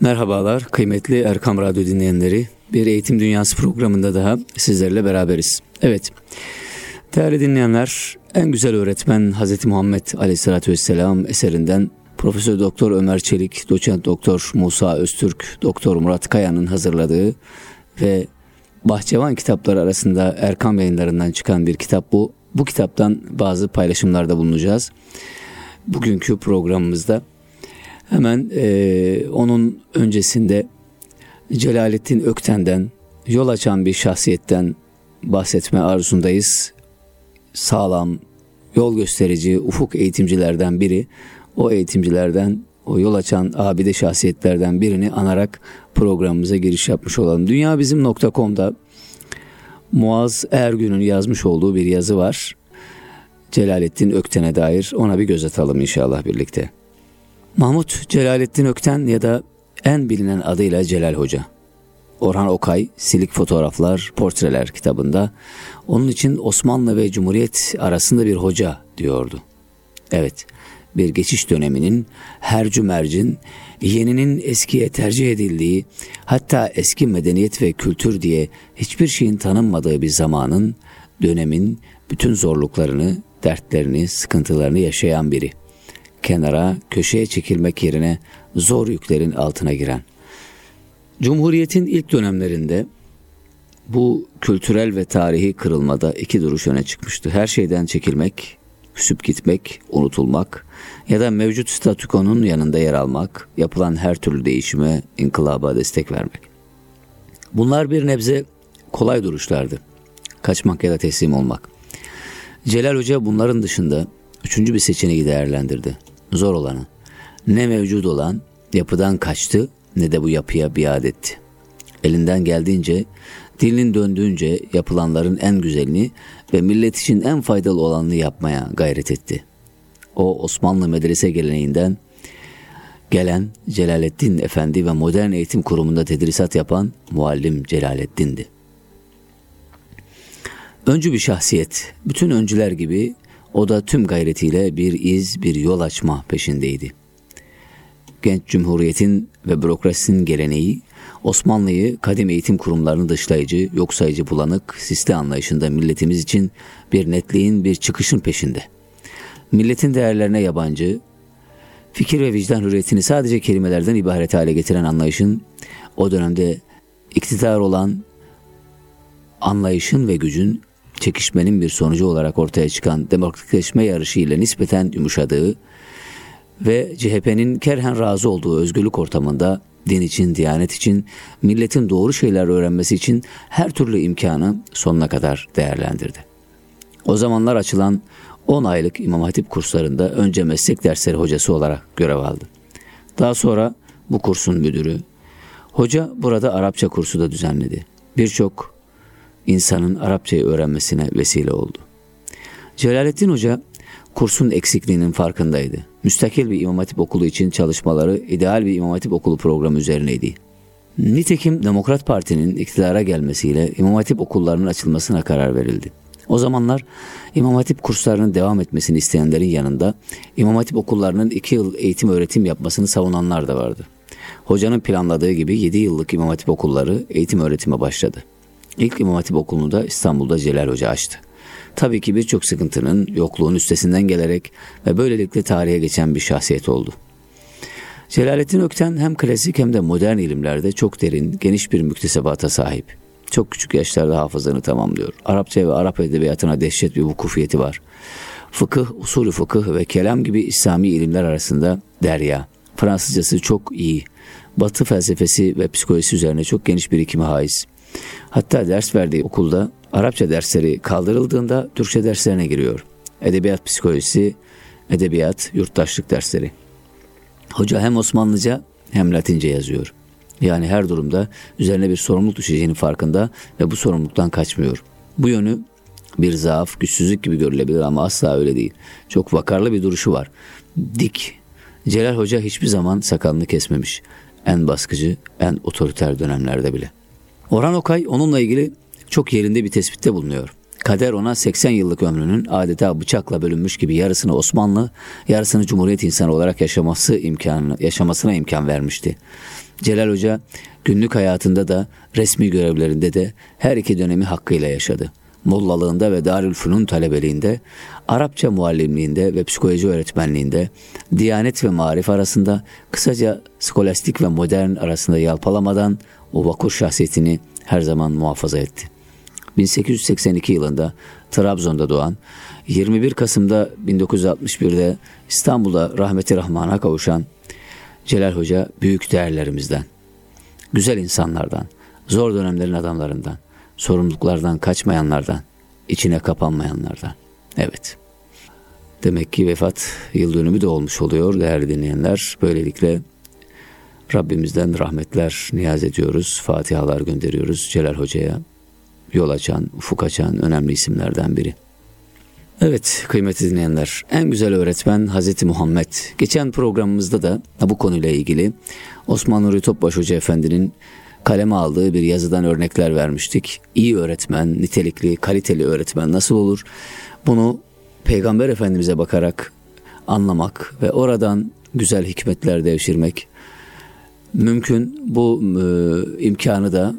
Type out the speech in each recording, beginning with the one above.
Merhabalar kıymetli Erkam Radyo dinleyenleri. Bir Eğitim Dünyası programında daha sizlerle beraberiz. Evet, değerli dinleyenler, en güzel öğretmen Hz. Muhammed Aleyhisselatü Vesselam eserinden Profesör Doktor Ömer Çelik, Doçent Doktor Musa Öztürk, Doktor Murat Kaya'nın hazırladığı ve Bahçevan kitapları arasında Erkam yayınlarından çıkan bir kitap bu. Bu kitaptan bazı paylaşımlarda bulunacağız. Bugünkü programımızda hemen e, onun öncesinde Celalettin Ökten'den yol açan bir şahsiyetten bahsetme arzundayız. Sağlam, yol gösterici, ufuk eğitimcilerden biri. O eğitimcilerden, o yol açan abide şahsiyetlerden birini anarak programımıza giriş yapmış olalım. Dünyabizim.com'da Muaz Ergün'ün yazmış olduğu bir yazı var. Celalettin Ökten'e dair ona bir göz atalım inşallah birlikte. Mahmut Celalettin Ökten ya da en bilinen adıyla Celal Hoca. Orhan Okay, Silik Fotoğraflar, Portreler kitabında onun için Osmanlı ve Cumhuriyet arasında bir hoca diyordu. Evet, bir geçiş döneminin her cümercin yeninin eskiye tercih edildiği, hatta eski medeniyet ve kültür diye hiçbir şeyin tanınmadığı bir zamanın, dönemin bütün zorluklarını, dertlerini, sıkıntılarını yaşayan biri. Kenara, köşeye çekilmek yerine zor yüklerin altına giren. Cumhuriyetin ilk dönemlerinde bu kültürel ve tarihi kırılmada iki duruş öne çıkmıştı. Her şeyden çekilmek, küsüp gitmek, unutulmak ya da mevcut statükonun yanında yer almak, yapılan her türlü değişime, inkılaba destek vermek. Bunlar bir nebze kolay duruşlardı. Kaçmak ya da teslim olmak. Celal Hoca bunların dışında üçüncü bir seçeneği değerlendirdi. Zor olanı. Ne mevcut olan yapıdan kaçtı ne de bu yapıya biat etti. Elinden geldiğince, dilinin döndüğünce yapılanların en güzelini ve millet için en faydalı olanını yapmaya gayret etti. O Osmanlı medrese geleneğinden gelen Celaleddin Efendi ve modern eğitim kurumunda tedrisat yapan muallim Celaleddin'di. Öncü bir şahsiyet, bütün öncüler gibi o da tüm gayretiyle bir iz, bir yol açma peşindeydi. Genç Cumhuriyet'in ve bürokrasinin geleneği, Osmanlı'yı kadim eğitim kurumlarını dışlayıcı, yok sayıcı bulanık, sisli anlayışında milletimiz için bir netliğin, bir çıkışın peşinde. Milletin değerlerine yabancı, fikir ve vicdan hürriyetini sadece kelimelerden ibaret hale getiren anlayışın, o dönemde iktidar olan anlayışın ve gücün çekişmenin bir sonucu olarak ortaya çıkan demokratikleşme yarışı ile nispeten yumuşadığı ve CHP'nin kerhen razı olduğu özgürlük ortamında din için, diyanet için, milletin doğru şeyler öğrenmesi için her türlü imkanı sonuna kadar değerlendirdi. O zamanlar açılan 10 aylık İmam Hatip kurslarında önce meslek dersleri hocası olarak görev aldı. Daha sonra bu kursun müdürü. Hoca burada Arapça kursu da düzenledi. Birçok insanın Arapçayı öğrenmesine vesile oldu. Celalettin Hoca kursun eksikliğinin farkındaydı. Müstakil bir İmam Hatip okulu için çalışmaları ideal bir İmam Hatip okulu programı üzerineydi. Nitekim Demokrat Parti'nin iktidara gelmesiyle İmam Hatip okullarının açılmasına karar verildi. O zamanlar İmam Hatip kurslarının devam etmesini isteyenlerin yanında İmam Hatip okullarının iki yıl eğitim öğretim yapmasını savunanlar da vardı. Hocanın planladığı gibi 7 yıllık İmam Hatip okulları eğitim öğretime başladı. İlk İmam Hatip okulunu da İstanbul'da Celal Hoca açtı. Tabii ki birçok sıkıntının, yokluğun üstesinden gelerek ve böylelikle tarihe geçen bir şahsiyet oldu. Celalettin Ökten hem klasik hem de modern ilimlerde çok derin, geniş bir müktesebata sahip. Çok küçük yaşlarda hafızanı tamamlıyor. Arapça ve Arap edebiyatına dehşet bir vukufiyeti var. Fıkıh, usulü fıkıh ve kelam gibi İslami ilimler arasında derya. Fransızcası çok iyi. Batı felsefesi ve psikolojisi üzerine çok geniş bir birikime haiz. Hatta ders verdiği okulda Arapça dersleri kaldırıldığında Türkçe derslerine giriyor. Edebiyat psikolojisi, edebiyat, yurttaşlık dersleri. Hoca hem Osmanlıca hem Latince yazıyor. Yani her durumda üzerine bir sorumluluk düşeceğinin farkında ve bu sorumluluktan kaçmıyor. Bu yönü bir zaaf, güçsüzlük gibi görülebilir ama asla öyle değil. Çok vakarlı bir duruşu var. Dik. Celal Hoca hiçbir zaman sakalını kesmemiş. En baskıcı, en otoriter dönemlerde bile. Orhan Okay onunla ilgili çok yerinde bir tespitte bulunuyor. Kader ona 80 yıllık ömrünün adeta bıçakla bölünmüş gibi yarısını Osmanlı, yarısını Cumhuriyet insanı olarak yaşaması imkanı, yaşamasına imkan vermişti. Celal Hoca günlük hayatında da resmi görevlerinde de her iki dönemi hakkıyla yaşadı. Mollalığında ve Darülfünun talebeliğinde, Arapça muallimliğinde ve psikoloji öğretmenliğinde, Diyanet ve Marif arasında, kısaca skolastik ve modern arasında yalpalamadan o vakur şahsiyetini her zaman muhafaza etti. 1882 yılında Trabzon'da doğan, 21 Kasım'da 1961'de İstanbul'da rahmeti rahmana kavuşan Celal Hoca büyük değerlerimizden, güzel insanlardan, zor dönemlerin adamlarından, sorumluluklardan kaçmayanlardan, içine kapanmayanlardan. Evet. Demek ki vefat yıl dönümü de olmuş oluyor değerli dinleyenler. Böylelikle Rabbimizden rahmetler niyaz ediyoruz. Fatihalar gönderiyoruz Celal Hoca'ya. Yol açan, ufuk açan önemli isimlerden biri. Evet kıymetli dinleyenler en güzel öğretmen Hazreti Muhammed. Geçen programımızda da bu konuyla ilgili Osman Nuri Topbaş Hoca Efendi'nin kaleme aldığı bir yazıdan örnekler vermiştik. İyi öğretmen, nitelikli, kaliteli öğretmen nasıl olur? Bunu Peygamber Efendimiz'e bakarak anlamak ve oradan güzel hikmetler devşirmek mümkün. Bu e, imkanı da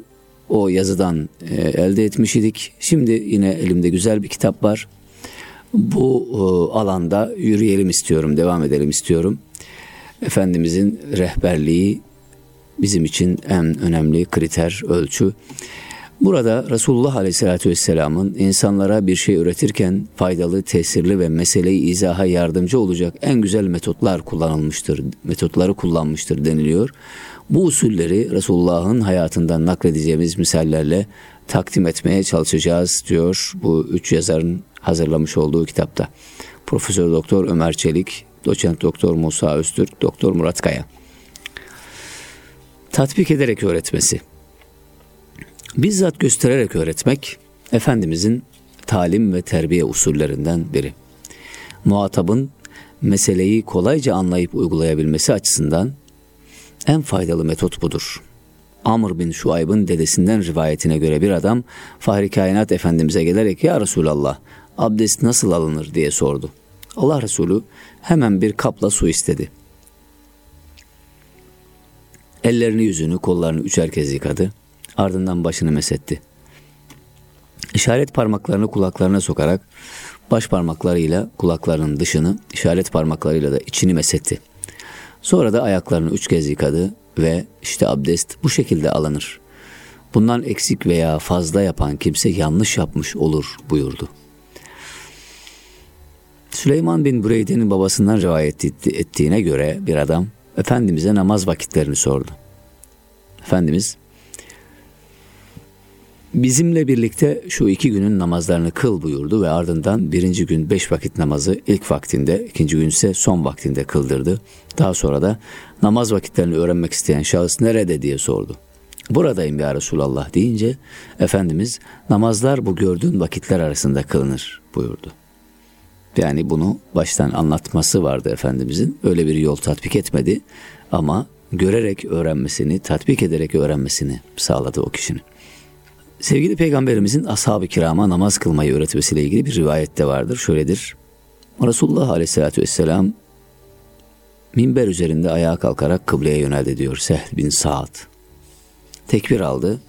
o yazıdan e, elde etmiş idik. Şimdi yine elimde güzel bir kitap var. Bu e, alanda yürüyelim istiyorum, devam edelim istiyorum. Efendimizin rehberliği bizim için en önemli kriter, ölçü. Burada Resulullah Aleyhisselatü Vesselam'ın insanlara bir şey üretirken faydalı, tesirli ve meseleyi izaha yardımcı olacak en güzel metotlar kullanılmıştır, metotları kullanmıştır deniliyor. Bu usulleri Resulullah'ın hayatından nakledeceğimiz misallerle takdim etmeye çalışacağız diyor bu üç yazarın hazırlamış olduğu kitapta. Profesör Doktor Ömer Çelik, Doçent Doktor Musa Öztürk, Doktor Murat Kaya. Tatbik ederek öğretmesi. Bizzat göstererek öğretmek Efendimizin talim ve terbiye usullerinden biri. Muhatabın meseleyi kolayca anlayıp uygulayabilmesi açısından en faydalı metot budur. Amr bin Şuayb'ın dedesinden rivayetine göre bir adam Fahri Kainat Efendimiz'e gelerek Ya Resulallah abdest nasıl alınır diye sordu. Allah Resulü hemen bir kapla su istedi. Ellerini yüzünü kollarını üçer kez yıkadı. Ardından başını mesetti. İşaret parmaklarını kulaklarına sokarak baş parmaklarıyla kulaklarının dışını, işaret parmaklarıyla da içini mesetti. Sonra da ayaklarını üç kez yıkadı ve işte abdest bu şekilde alınır. Bundan eksik veya fazla yapan kimse yanlış yapmış olur buyurdu. Süleyman bin Bureyde'nin babasından rivayet ettiğine göre bir adam Efendimiz'e namaz vakitlerini sordu. Efendimiz bizimle birlikte şu iki günün namazlarını kıl buyurdu ve ardından birinci gün beş vakit namazı ilk vaktinde, ikinci gün ise son vaktinde kıldırdı. Daha sonra da namaz vakitlerini öğrenmek isteyen şahıs nerede diye sordu. Buradayım ya Resulallah deyince Efendimiz namazlar bu gördüğün vakitler arasında kılınır buyurdu. Yani bunu baştan anlatması vardı Efendimizin. Öyle bir yol tatbik etmedi ama görerek öğrenmesini, tatbik ederek öğrenmesini sağladı o kişinin. Sevgili Peygamberimizin ashab-ı kirama namaz kılmayı öğretmesiyle ilgili bir rivayet de vardır. Şöyledir. Resulullah Aleyhisselatü Vesselam minber üzerinde ayağa kalkarak kıbleye yöneldi diyor Sehl bin Sa'd. Tekbir aldı.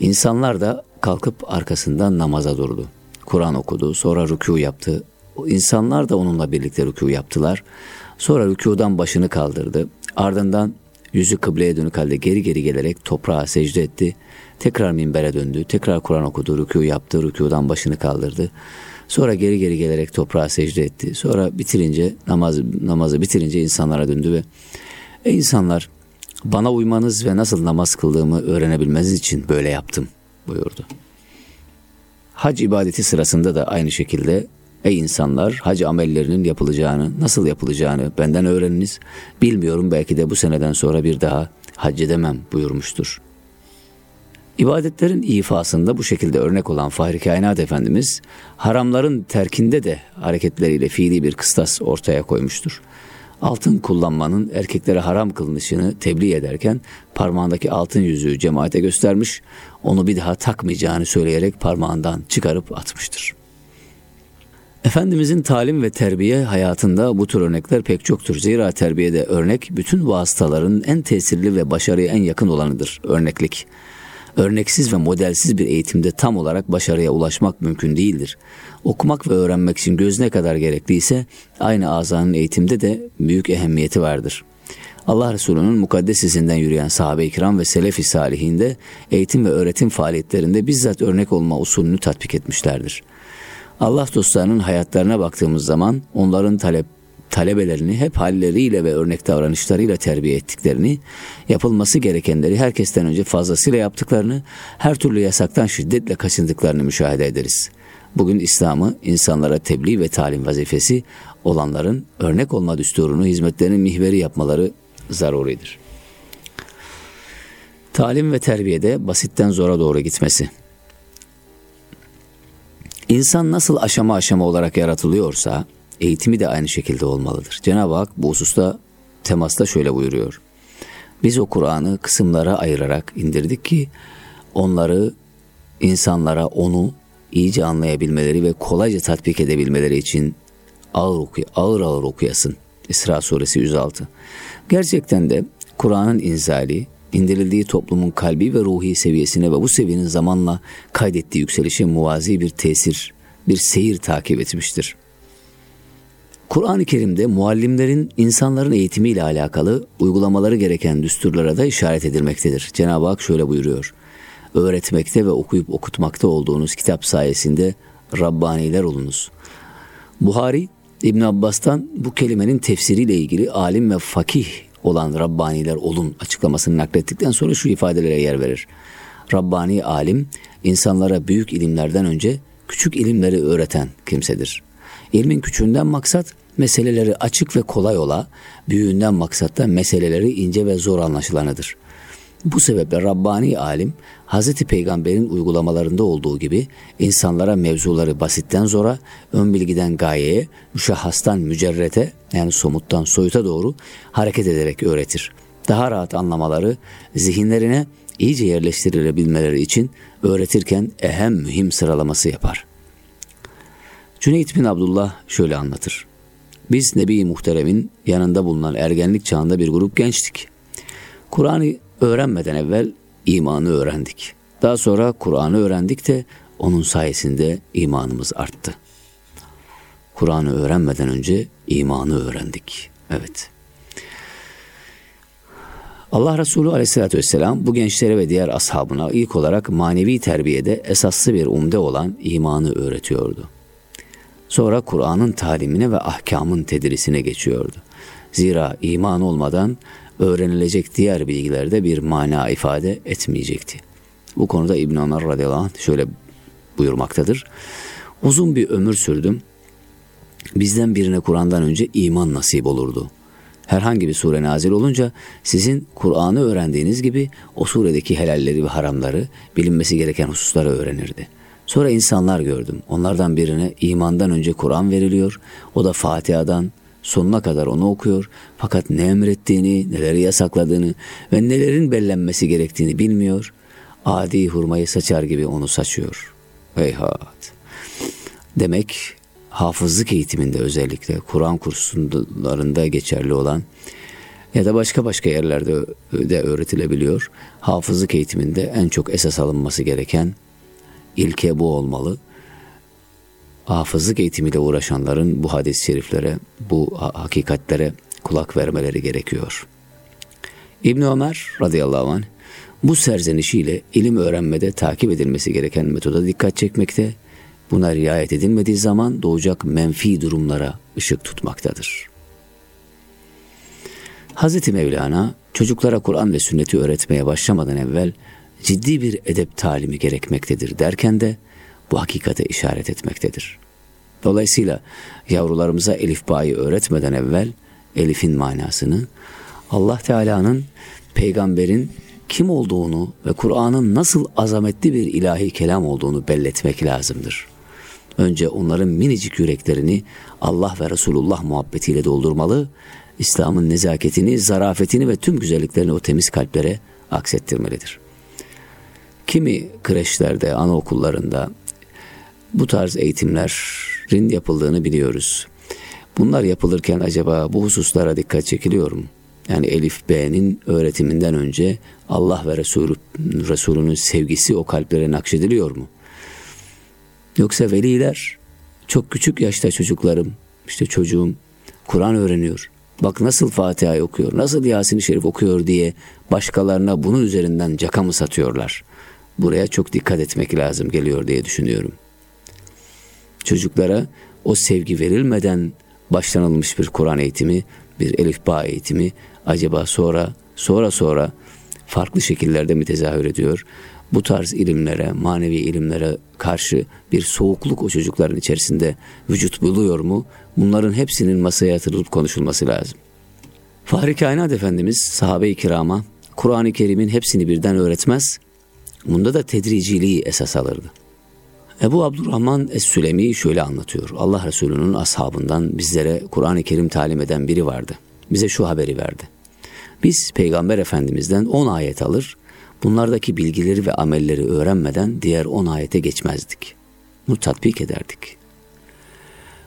İnsanlar da kalkıp arkasından namaza durdu. Kur'an okudu, sonra rükû yaptı. İnsanlar da onunla birlikte rükû yaptılar. Sonra rükudan başını kaldırdı. Ardından yüzü kıbleye dönük halde geri geri gelerek toprağa secde etti. Tekrar minbere döndü. Tekrar Kur'an okudu, rükû yaptı, rükudan başını kaldırdı. Sonra geri geri gelerek toprağa secde etti. Sonra bitirince namaz namazı bitirince insanlara döndü ve Ey insanlar bana uymanız ve nasıl namaz kıldığımı öğrenebilmeniz için böyle yaptım buyurdu. Hac ibadeti sırasında da aynı şekilde Ey insanlar hac amellerinin yapılacağını, nasıl yapılacağını benden öğreniniz. Bilmiyorum belki de bu seneden sonra bir daha hac edemem buyurmuştur. İbadetlerin ifasında bu şekilde örnek olan Fahri Kainat Efendimiz haramların terkinde de hareketleriyle fiili bir kıstas ortaya koymuştur. altın kullanmanın erkeklere haram kılınışını tebliğ ederken parmağındaki altın yüzüğü cemaate göstermiş, onu bir daha takmayacağını söyleyerek parmağından çıkarıp atmıştır. Efendimizin talim ve terbiye hayatında bu tür örnekler pek çoktur. Zira terbiyede örnek bütün vasıtaların en tesirli ve başarıya en yakın olanıdır. Örneklik. Örneksiz ve modelsiz bir eğitimde tam olarak başarıya ulaşmak mümkün değildir. Okumak ve öğrenmek için göz ne kadar gerekliyse aynı azanın eğitimde de büyük ehemmiyeti vardır. Allah Resulü'nün mukaddes izinden yürüyen sahabe-i kiram ve selef-i salihinde eğitim ve öğretim faaliyetlerinde bizzat örnek olma usulünü tatbik etmişlerdir. Allah dostlarının hayatlarına baktığımız zaman onların talep talebelerini hep halleriyle ve örnek davranışlarıyla terbiye ettiklerini, yapılması gerekenleri herkesten önce fazlasıyla yaptıklarını, her türlü yasaktan şiddetle kaçındıklarını müşahede ederiz. Bugün İslam'ı insanlara tebliğ ve talim vazifesi olanların örnek olma düsturunu hizmetlerinin mihveri yapmaları zaruridir. Talim ve terbiyede basitten zora doğru gitmesi. İnsan nasıl aşama aşama olarak yaratılıyorsa eğitimi de aynı şekilde olmalıdır. Cenab-ı Hak bu hususta temasta şöyle buyuruyor. Biz o Kur'an'ı kısımlara ayırarak indirdik ki onları insanlara onu iyice anlayabilmeleri ve kolayca tatbik edebilmeleri için ağır, oku ağır ağır okuyasın. İsra suresi 106. Gerçekten de Kur'an'ın inzali, indirildiği toplumun kalbi ve ruhi seviyesine ve bu seviyenin zamanla kaydettiği yükselişe muvazi bir tesir, bir seyir takip etmiştir. Kur'an-ı Kerim'de muallimlerin insanların eğitimiyle alakalı uygulamaları gereken düsturlara da işaret edilmektedir. Cenab-ı Hak şöyle buyuruyor. Öğretmekte ve okuyup okutmakta olduğunuz kitap sayesinde Rabbaniler olunuz. Buhari, İbn Abbas'tan bu kelimenin tefsiriyle ilgili alim ve fakih olan Rabbaniler olun açıklamasını naklettikten sonra şu ifadelere yer verir. Rabbani alim, insanlara büyük ilimlerden önce küçük ilimleri öğreten kimsedir. İlmin küçüğünden maksat meseleleri açık ve kolay ola, büyüğünden maksat da meseleleri ince ve zor anlaşılanıdır. Bu sebeple Rabbani alim Hz. Peygamber'in uygulamalarında olduğu gibi insanlara mevzuları basitten zora, ön bilgiden gayeye, müşahhastan mücerrete yani somuttan soyuta doğru hareket ederek öğretir. Daha rahat anlamaları, zihinlerine iyice yerleştirilebilmeleri için öğretirken ehem mühim sıralaması yapar. Cüneyt bin Abdullah şöyle anlatır. Biz Nebi Muhterem'in yanında bulunan ergenlik çağında bir grup gençtik. Kur'an'ı öğrenmeden evvel imanı öğrendik. Daha sonra Kur'an'ı öğrendik de onun sayesinde imanımız arttı. Kur'an'ı öğrenmeden önce imanı öğrendik. Evet. Allah Resulü aleyhissalatü vesselam bu gençlere ve diğer ashabına ilk olarak manevi terbiyede esaslı bir umde olan imanı öğretiyordu. Sonra Kur'an'ın talimine ve ahkamın tedrisine geçiyordu. Zira iman olmadan öğrenilecek diğer bilgilerde bir mana ifade etmeyecekti. Bu konuda İbn Ömer radıyallahu anh şöyle buyurmaktadır. Uzun bir ömür sürdüm. Bizden birine Kur'an'dan önce iman nasip olurdu. Herhangi bir sure nazil olunca sizin Kur'an'ı öğrendiğiniz gibi o suredeki helalleri ve haramları, bilinmesi gereken hususları öğrenirdi. Sonra insanlar gördüm. Onlardan birine imandan önce Kur'an veriliyor. O da Fatiha'dan sonuna kadar onu okuyor. Fakat ne emrettiğini, neleri yasakladığını ve nelerin bellenmesi gerektiğini bilmiyor. Adi hurmayı saçar gibi onu saçıyor. Heyhat. Demek hafızlık eğitiminde özellikle Kur'an kurslarında geçerli olan ya da başka başka yerlerde de öğretilebiliyor. Hafızlık eğitiminde en çok esas alınması gereken ilke bu olmalı hafızlık eğitimiyle uğraşanların bu hadis-i şeriflere, bu hakikatlere kulak vermeleri gerekiyor. İbn Ömer radıyallahu anh bu serzenişiyle ilim öğrenmede takip edilmesi gereken metoda dikkat çekmekte, buna riayet edilmediği zaman doğacak menfi durumlara ışık tutmaktadır. Hz. Mevlana çocuklara Kur'an ve sünneti öğretmeye başlamadan evvel ciddi bir edep talimi gerekmektedir derken de bu hakikate işaret etmektedir. Dolayısıyla yavrularımıza elif bayı öğretmeden evvel elifin manasını Allah Teala'nın peygamberin kim olduğunu ve Kur'an'ın nasıl azametli bir ilahi kelam olduğunu belletmek lazımdır. Önce onların minicik yüreklerini Allah ve Resulullah muhabbetiyle doldurmalı, İslam'ın nezaketini, zarafetini ve tüm güzelliklerini o temiz kalplere aksettirmelidir. Kimi kreşlerde, anaokullarında bu tarz eğitimlerin yapıldığını biliyoruz. Bunlar yapılırken acaba bu hususlara dikkat çekiliyor mu? Yani Elif B'nin öğretiminden önce Allah ve Resulü, Resulünün sevgisi o kalplere nakşediliyor mu? Yoksa veliler çok küçük yaşta çocuklarım, işte çocuğum Kur'an öğreniyor. Bak nasıl Fatiha okuyor, nasıl Yasin-i Şerif okuyor diye başkalarına bunun üzerinden caka mı satıyorlar? Buraya çok dikkat etmek lazım geliyor diye düşünüyorum. Çocuklara o sevgi verilmeden başlanılmış bir Kur'an eğitimi, bir elifba eğitimi acaba sonra sonra sonra farklı şekillerde mi tezahür ediyor? Bu tarz ilimlere, manevi ilimlere karşı bir soğukluk o çocukların içerisinde vücut buluyor mu? Bunların hepsinin masaya yatırılıp konuşulması lazım. Fahri Kainat Efendimiz sahabe-i kirama Kur'an-ı Kerim'in hepsini birden öğretmez. Bunda da tedriciliği esas alırdı. Ebu Abdurrahman Es-Sülemi şöyle anlatıyor. Allah Resulü'nün ashabından bizlere Kur'an-ı Kerim talim eden biri vardı. Bize şu haberi verdi. Biz Peygamber Efendimiz'den 10 ayet alır, bunlardaki bilgileri ve amelleri öğrenmeden diğer 10 ayete geçmezdik. Bunu tatbik ederdik.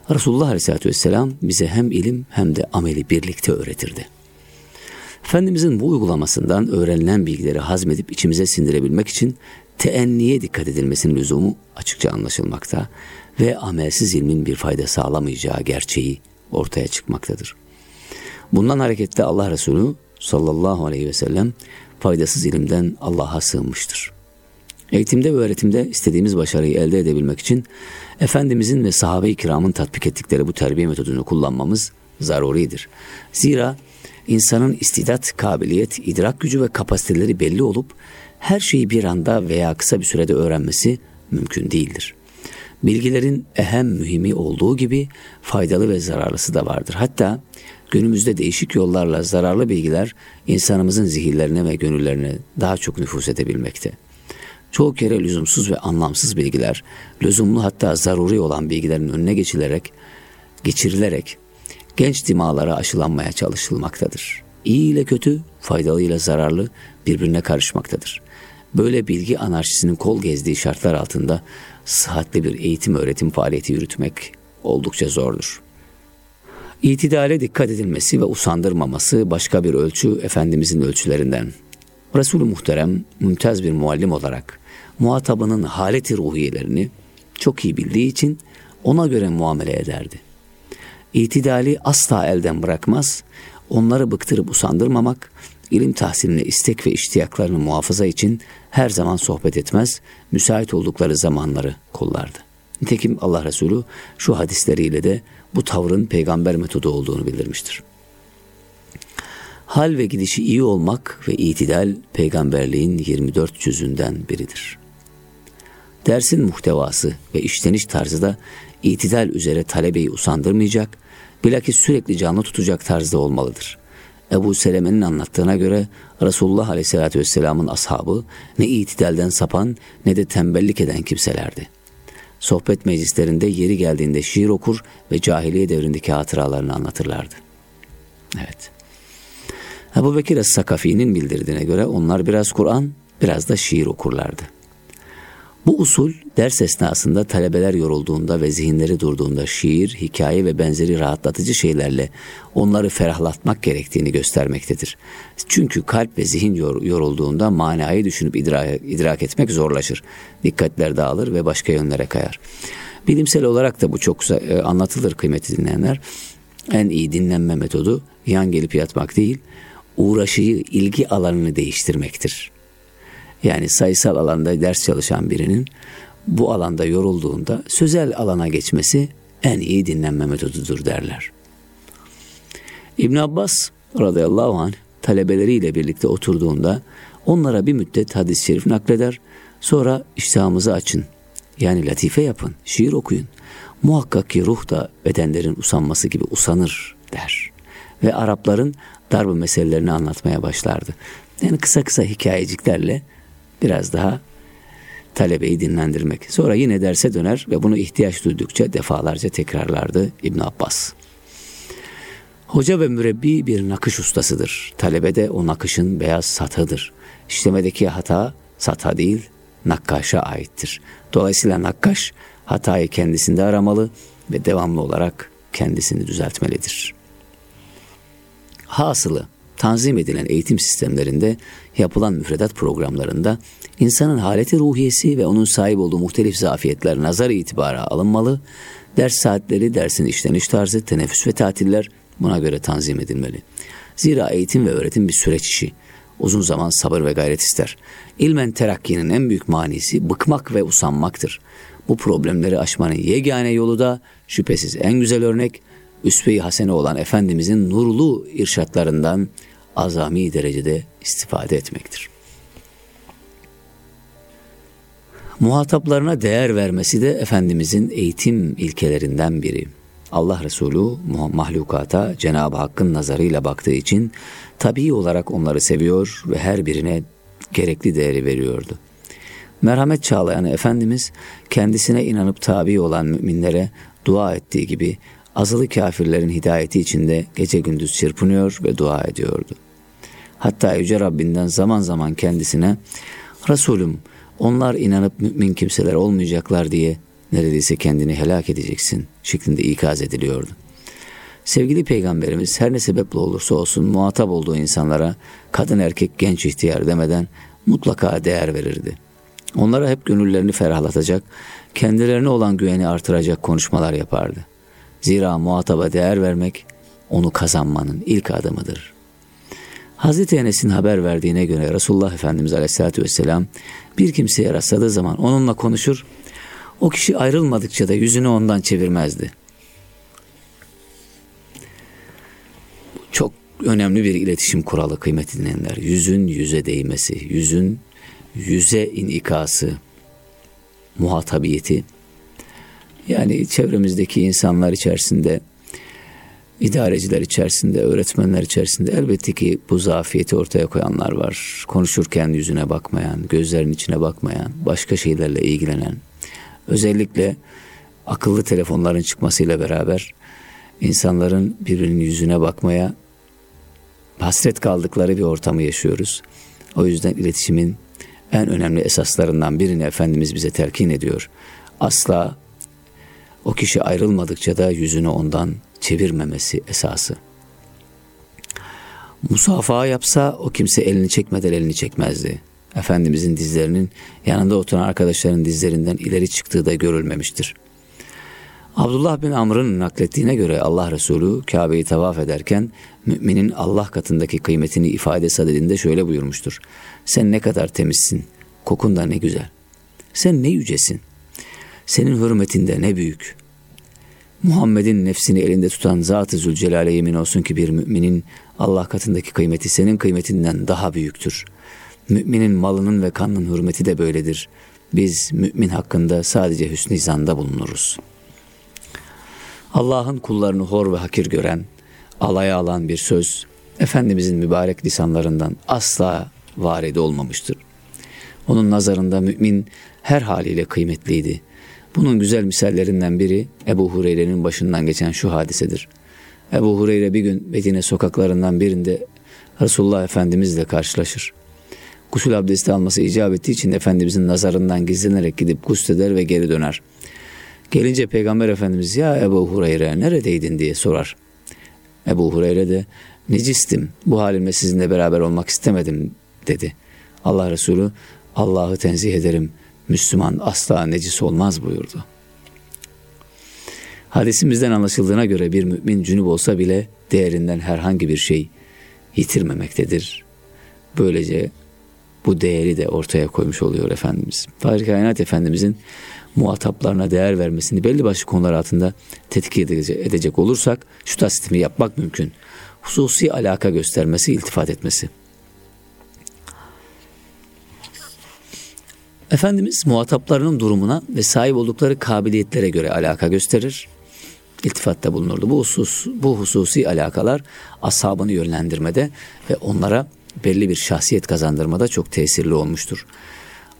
Resulullah Aleyhisselatü Vesselam bize hem ilim hem de ameli birlikte öğretirdi. Efendimizin bu uygulamasından öğrenilen bilgileri hazmedip içimize sindirebilmek için teenniye dikkat edilmesinin lüzumu açıkça anlaşılmakta ve amelsiz ilmin bir fayda sağlamayacağı gerçeği ortaya çıkmaktadır. Bundan hareketle Allah Resulü sallallahu aleyhi ve sellem faydasız ilimden Allah'a sığınmıştır. Eğitimde ve öğretimde istediğimiz başarıyı elde edebilmek için Efendimizin ve sahabe-i kiramın tatbik ettikleri bu terbiye metodunu kullanmamız zaruridir. Zira insanın istidat, kabiliyet, idrak gücü ve kapasiteleri belli olup her şeyi bir anda veya kısa bir sürede öğrenmesi mümkün değildir. Bilgilerin ehem mühimi olduğu gibi faydalı ve zararlısı da vardır. Hatta günümüzde değişik yollarla zararlı bilgiler insanımızın zihinlerine ve gönüllerine daha çok nüfus edebilmekte. Çoğu kere lüzumsuz ve anlamsız bilgiler, lüzumlu hatta zaruri olan bilgilerin önüne geçilerek, geçirilerek genç dimalara aşılanmaya çalışılmaktadır. İyi ile kötü, faydalı ile zararlı birbirine karışmaktadır. Böyle bilgi anarşisinin kol gezdiği şartlar altında sıhhatli bir eğitim öğretim faaliyeti yürütmek oldukça zordur. İtidale dikkat edilmesi ve usandırmaması başka bir ölçü Efendimizin ölçülerinden. Resulü Muhterem mümtaz bir muallim olarak muhatabının haleti ruhiyelerini çok iyi bildiği için ona göre muamele ederdi. İtidali asla elden bırakmaz, onları bıktırıp usandırmamak, ilim tahsiline istek ve iştiyaklarını muhafaza için her zaman sohbet etmez, müsait oldukları zamanları kollardı. Nitekim Allah Resulü şu hadisleriyle de bu tavrın peygamber metodu olduğunu bildirmiştir. Hal ve gidişi iyi olmak ve itidal peygamberliğin 24 cüzünden biridir. Dersin muhtevası ve işleniş tarzı da itidal üzere talebeyi usandırmayacak, bilakis sürekli canlı tutacak tarzda olmalıdır. Ebu Seleme'nin anlattığına göre Resulullah Aleyhisselatü Vesselam'ın ashabı ne itidalden sapan ne de tembellik eden kimselerdi. Sohbet meclislerinde yeri geldiğinde şiir okur ve cahiliye devrindeki hatıralarını anlatırlardı. Evet. Ebu Bekir Es-Sakafi'nin bildirdiğine göre onlar biraz Kur'an, biraz da şiir okurlardı. Bu usul ders esnasında talebeler yorulduğunda ve zihinleri durduğunda şiir, hikaye ve benzeri rahatlatıcı şeylerle onları ferahlatmak gerektiğini göstermektedir. Çünkü kalp ve zihin yorulduğunda manayı düşünüp idrak, etmek zorlaşır. Dikkatler dağılır ve başka yönlere kayar. Bilimsel olarak da bu çok e, anlatılır kıymetli dinleyenler. En iyi dinlenme metodu yan gelip yatmak değil, uğraşıyı, ilgi alanını değiştirmektir. Yani sayısal alanda ders çalışan birinin bu alanda yorulduğunda sözel alana geçmesi en iyi dinlenme metodudur derler. İbn Abbas radıyallahu anh talebeleriyle birlikte oturduğunda onlara bir müddet hadis-i şerif nakleder. Sonra iştahımızı açın. Yani latife yapın, şiir okuyun. Muhakkak ki ruh da bedenlerin usanması gibi usanır der. Ve Arapların darbe meselelerini anlatmaya başlardı. Yani kısa kısa hikayeciklerle biraz daha talebeyi dinlendirmek. Sonra yine derse döner ve bunu ihtiyaç duydukça defalarca tekrarlardı İbn Abbas. Hoca ve mürebbi bir nakış ustasıdır. Talebe de o nakışın beyaz satıdır. İşlemedeki hata sata değil, nakkaşa aittir. Dolayısıyla nakkaş hatayı kendisinde aramalı ve devamlı olarak kendisini düzeltmelidir. Hasılı, tanzim edilen eğitim sistemlerinde yapılan müfredat programlarında insanın haleti ruhiyesi ve onun sahip olduğu muhtelif zafiyetler nazar itibara alınmalı, ders saatleri, dersin işleniş tarzı, teneffüs ve tatiller buna göre tanzim edilmeli. Zira eğitim ve öğretim bir süreç işi. Uzun zaman sabır ve gayret ister. İlmen terakkinin en büyük manisi bıkmak ve usanmaktır. Bu problemleri aşmanın yegane yolu da şüphesiz en güzel örnek üsve-i hasene olan Efendimizin nurlu irşatlarından azami derecede istifade etmektir. Muhataplarına değer vermesi de Efendimizin eğitim ilkelerinden biri. Allah Resulü mahlukata Cenab-ı Hakk'ın nazarıyla baktığı için tabii olarak onları seviyor ve her birine gerekli değeri veriyordu. Merhamet çağlayan Efendimiz kendisine inanıp tabi olan müminlere dua ettiği gibi azılı kafirlerin hidayeti içinde gece gündüz çırpınıyor ve dua ediyordu. Hatta Yüce Rabbinden zaman zaman kendisine Resulüm onlar inanıp mümin kimseler olmayacaklar diye neredeyse kendini helak edeceksin şeklinde ikaz ediliyordu. Sevgili peygamberimiz her ne sebeple olursa olsun muhatap olduğu insanlara kadın erkek genç ihtiyar demeden mutlaka değer verirdi. Onlara hep gönüllerini ferahlatacak, kendilerine olan güveni artıracak konuşmalar yapardı. Zira muhataba değer vermek onu kazanmanın ilk adımıdır. Hazreti Enes'in haber verdiğine göre Resulullah Efendimiz Aleyhisselatü Vesselam bir kimseye rastladığı zaman onunla konuşur, o kişi ayrılmadıkça da yüzünü ondan çevirmezdi. Çok önemli bir iletişim kuralı kıymetli dinleyenler. Yüzün yüze değmesi, yüzün yüze inikası, muhatabiyeti. Yani çevremizdeki insanlar içerisinde, idareciler içerisinde, öğretmenler içerisinde elbette ki bu zafiyeti ortaya koyanlar var. Konuşurken yüzüne bakmayan, gözlerin içine bakmayan, başka şeylerle ilgilenen, özellikle akıllı telefonların çıkmasıyla beraber insanların birbirinin yüzüne bakmaya hasret kaldıkları bir ortamı yaşıyoruz. O yüzden iletişimin en önemli esaslarından birini Efendimiz bize telkin ediyor. Asla o kişi ayrılmadıkça da yüzünü ondan çevirmemesi esası. Musafaha yapsa o kimse elini çekmeden elini çekmezdi. Efendimizin dizlerinin yanında oturan arkadaşların dizlerinden ileri çıktığı da görülmemiştir. Abdullah bin Amr'ın naklettiğine göre Allah Resulü Kabe'yi tavaf ederken müminin Allah katındaki kıymetini ifade sadedinde şöyle buyurmuştur. Sen ne kadar temizsin, kokun da ne güzel. Sen ne yücesin, senin hürmetinde ne büyük. Muhammed'in nefsini elinde tutan Zat-ı Zülcelal'e yemin olsun ki bir müminin Allah katındaki kıymeti senin kıymetinden daha büyüktür. Müminin malının ve kanının hürmeti de böyledir. Biz mümin hakkında sadece hüsnü zanda bulunuruz. Allah'ın kullarını hor ve hakir gören, alaya alan bir söz, Efendimizin mübarek lisanlarından asla varedi olmamıştır. Onun nazarında mümin her haliyle kıymetliydi. Bunun güzel misallerinden biri Ebu Hureyre'nin başından geçen şu hadisedir. Ebu Hureyre bir gün Medine sokaklarından birinde Resulullah Efendimizle karşılaşır. Gusül abdesti alması icap ettiği için Efendimizin nazarından gizlenerek gidip gusleder ve geri döner. Gelince Peygamber Efendimiz ya Ebu Hureyre neredeydin diye sorar. Ebu Hureyre de necistim bu halimle sizinle beraber olmak istemedim dedi. Allah Resulü Allah'ı tenzih ederim Müslüman asla necis olmaz buyurdu. Hadisimizden anlaşıldığına göre bir mümin cünüp olsa bile değerinden herhangi bir şey yitirmemektedir. Böylece bu değeri de ortaya koymuş oluyor Efendimiz. Fahri Kainat Efendimizin muhataplarına değer vermesini belli başlı konular altında tetkik edecek olursak şu tasdimi yapmak mümkün. Hususi alaka göstermesi, iltifat etmesi. Efendimiz muhataplarının durumuna ve sahip oldukları kabiliyetlere göre alaka gösterir. İltifatta bulunurdu. Bu husus, bu hususi alakalar ashabını yönlendirmede ve onlara belli bir şahsiyet kazandırmada çok tesirli olmuştur.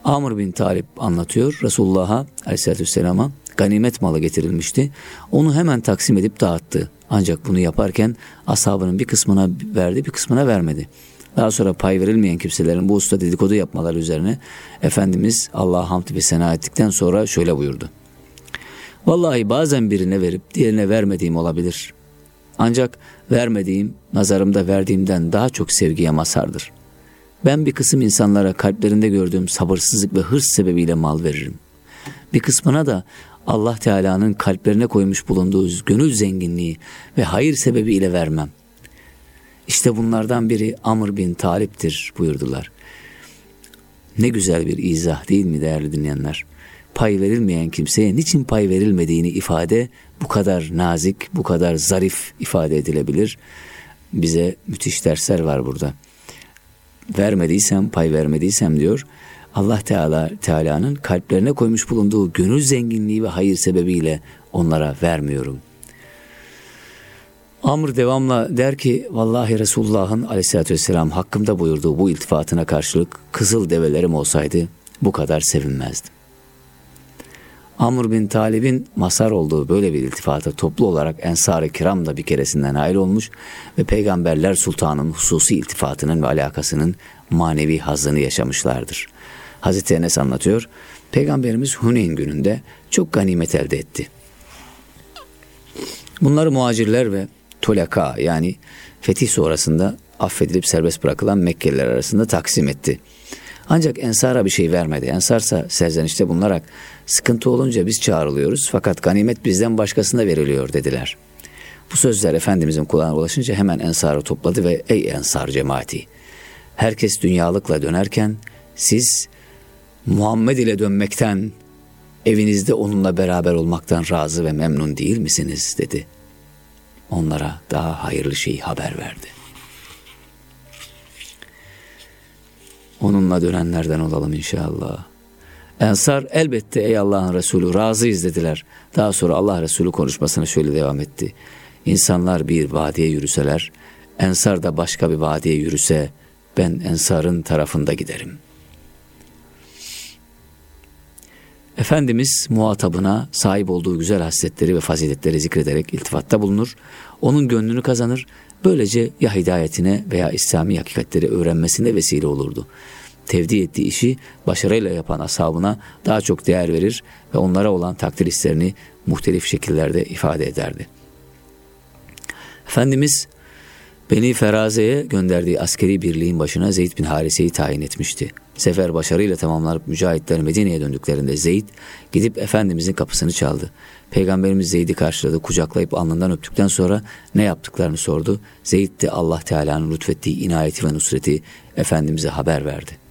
Amr bin Talip anlatıyor. Resulullah'a aleyhissalatü vesselama ganimet malı getirilmişti. Onu hemen taksim edip dağıttı. Ancak bunu yaparken ashabının bir kısmına verdi bir kısmına vermedi. Daha sonra pay verilmeyen kimselerin bu usta dedikodu yapmaları üzerine Efendimiz Allah'a hamd ve sena ettikten sonra şöyle buyurdu. Vallahi bazen birine verip diğerine vermediğim olabilir. Ancak vermediğim nazarımda verdiğimden daha çok sevgiye mazhardır. Ben bir kısım insanlara kalplerinde gördüğüm sabırsızlık ve hırs sebebiyle mal veririm. Bir kısmına da Allah Teala'nın kalplerine koymuş bulunduğu gönül zenginliği ve hayır sebebiyle vermem. İşte bunlardan biri Amr bin Talip'tir buyurdular. Ne güzel bir izah değil mi değerli dinleyenler? Pay verilmeyen kimseye niçin pay verilmediğini ifade bu kadar nazik, bu kadar zarif ifade edilebilir. Bize müthiş dersler var burada. Vermediysem, pay vermediysem diyor. Allah Teala Teala'nın kalplerine koymuş bulunduğu gönül zenginliği ve hayır sebebiyle onlara vermiyorum. Amr devamla der ki vallahi Resulullah'ın aleyhissalatü vesselam hakkımda buyurduğu bu iltifatına karşılık kızıl develerim olsaydı bu kadar sevinmezdim. Amr bin Talib'in masar olduğu böyle bir iltifata toplu olarak Ensar-ı Kiram da bir keresinden ayrı olmuş ve Peygamberler Sultan'ın hususi iltifatının ve alakasının manevi hazını yaşamışlardır. Hazreti Enes anlatıyor, Peygamberimiz Huneyn gününde çok ganimet elde etti. Bunları muhacirler ve tulaka yani fetih sonrasında affedilip serbest bırakılan Mekkeliler arasında taksim etti. Ancak Ensar'a bir şey vermedi. Ensarsa serzenişte bulunarak sıkıntı olunca biz çağrılıyoruz fakat ganimet bizden başkasına veriliyor dediler. Bu sözler Efendimizin kulağına ulaşınca hemen Ensar'ı topladı ve ey Ensar cemaati herkes dünyalıkla dönerken siz Muhammed ile dönmekten evinizde onunla beraber olmaktan razı ve memnun değil misiniz dedi. Onlara daha hayırlı şeyi haber verdi. Onunla dönenlerden olalım inşallah. Ensar elbette ey Allah'ın Resulü razıyız dediler. Daha sonra Allah Resulü konuşmasına şöyle devam etti. İnsanlar bir vadiye yürüseler, Ensar da başka bir vadiye yürüse ben Ensar'ın tarafında giderim. Efendimiz muhatabına sahip olduğu güzel hasletleri ve faziletleri zikrederek iltifatta bulunur. Onun gönlünü kazanır. Böylece ya hidayetine veya İslami hakikatleri öğrenmesine vesile olurdu tevdi ettiği işi başarıyla yapan ashabına daha çok değer verir ve onlara olan takdir hislerini muhtelif şekillerde ifade ederdi. Efendimiz Beni Feraze'ye gönderdiği askeri birliğin başına Zeyd bin Harise'yi tayin etmişti. Sefer başarıyla tamamlanıp mücahitler Medine'ye döndüklerinde Zeyd gidip Efendimizin kapısını çaldı. Peygamberimiz Zeyd'i karşıladı, kucaklayıp alnından öptükten sonra ne yaptıklarını sordu. Zeyd de Allah Teala'nın lütfettiği inayeti ve nusreti Efendimiz'e haber verdi.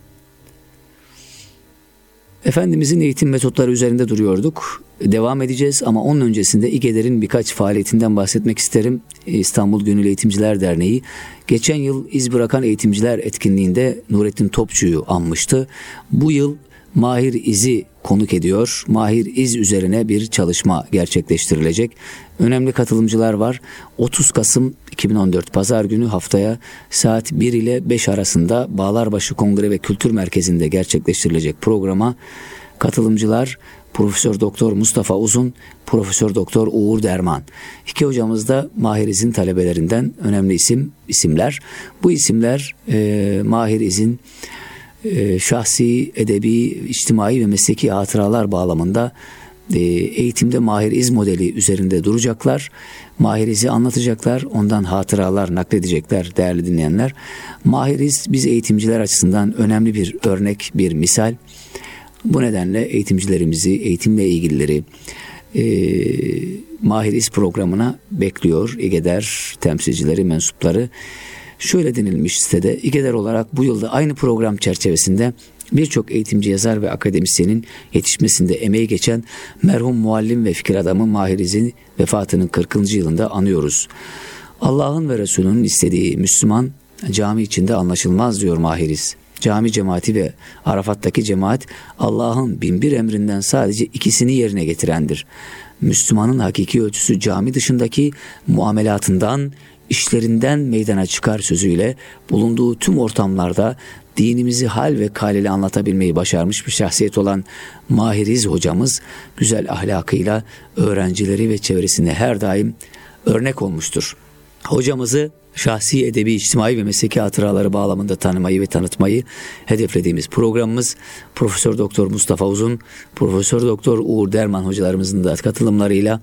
Efendimizin eğitim metotları üzerinde duruyorduk. Devam edeceğiz ama onun öncesinde İGEDER'in birkaç faaliyetinden bahsetmek isterim. İstanbul Gönül Eğitimciler Derneği geçen yıl iz bırakan eğitimciler etkinliğinde Nurettin Topçu'yu anmıştı. Bu yıl Mahir İz'i konuk ediyor. Mahir İz üzerine bir çalışma gerçekleştirilecek. Önemli katılımcılar var. 30 Kasım 2014 Pazar günü haftaya saat 1 ile 5 arasında Bağlarbaşı Kongre ve Kültür Merkezi'nde gerçekleştirilecek programa katılımcılar Profesör Doktor Mustafa Uzun, Profesör Doktor Uğur Derman. İki hocamız da Mahir İz'in talebelerinden önemli isim isimler. Bu isimler e, Mahir İz'in e, şahsi, edebi, içtimai ve mesleki hatıralar bağlamında e, eğitimde Mahir İz modeli üzerinde duracaklar. Mahir İz'i anlatacaklar, ondan hatıralar nakledecekler değerli dinleyenler. Mahir İz biz eğitimciler açısından önemli bir örnek, bir misal. Bu nedenle eğitimcilerimizi, eğitimle ilgilileri e, Mahir İz programına bekliyor. İGEDER temsilcileri, mensupları. Şöyle denilmiş sitede İGEDER olarak bu yılda aynı program çerçevesinde birçok eğitimci yazar ve akademisyenin yetişmesinde emeği geçen merhum muallim ve fikir adamı Mahiriz'in vefatının 40. yılında anıyoruz. Allah'ın ve Resulünün istediği Müslüman cami içinde anlaşılmaz diyor Mahiriz. Cami cemaati ve Arafat'taki cemaat Allah'ın binbir emrinden sadece ikisini yerine getirendir. Müslümanın hakiki ölçüsü cami dışındaki muamelatından işlerinden meydana çıkar sözüyle bulunduğu tüm ortamlarda dinimizi hal ve kaleli anlatabilmeyi başarmış bir şahsiyet olan Mahiriz hocamız güzel ahlakıyla öğrencileri ve çevresine her daim örnek olmuştur. Hocamızı şahsi, edebi, içtimai ve mesleki hatıraları bağlamında tanımayı ve tanıtmayı hedeflediğimiz programımız Profesör Doktor Mustafa Uzun, Profesör Doktor Uğur Derman hocalarımızın da katılımlarıyla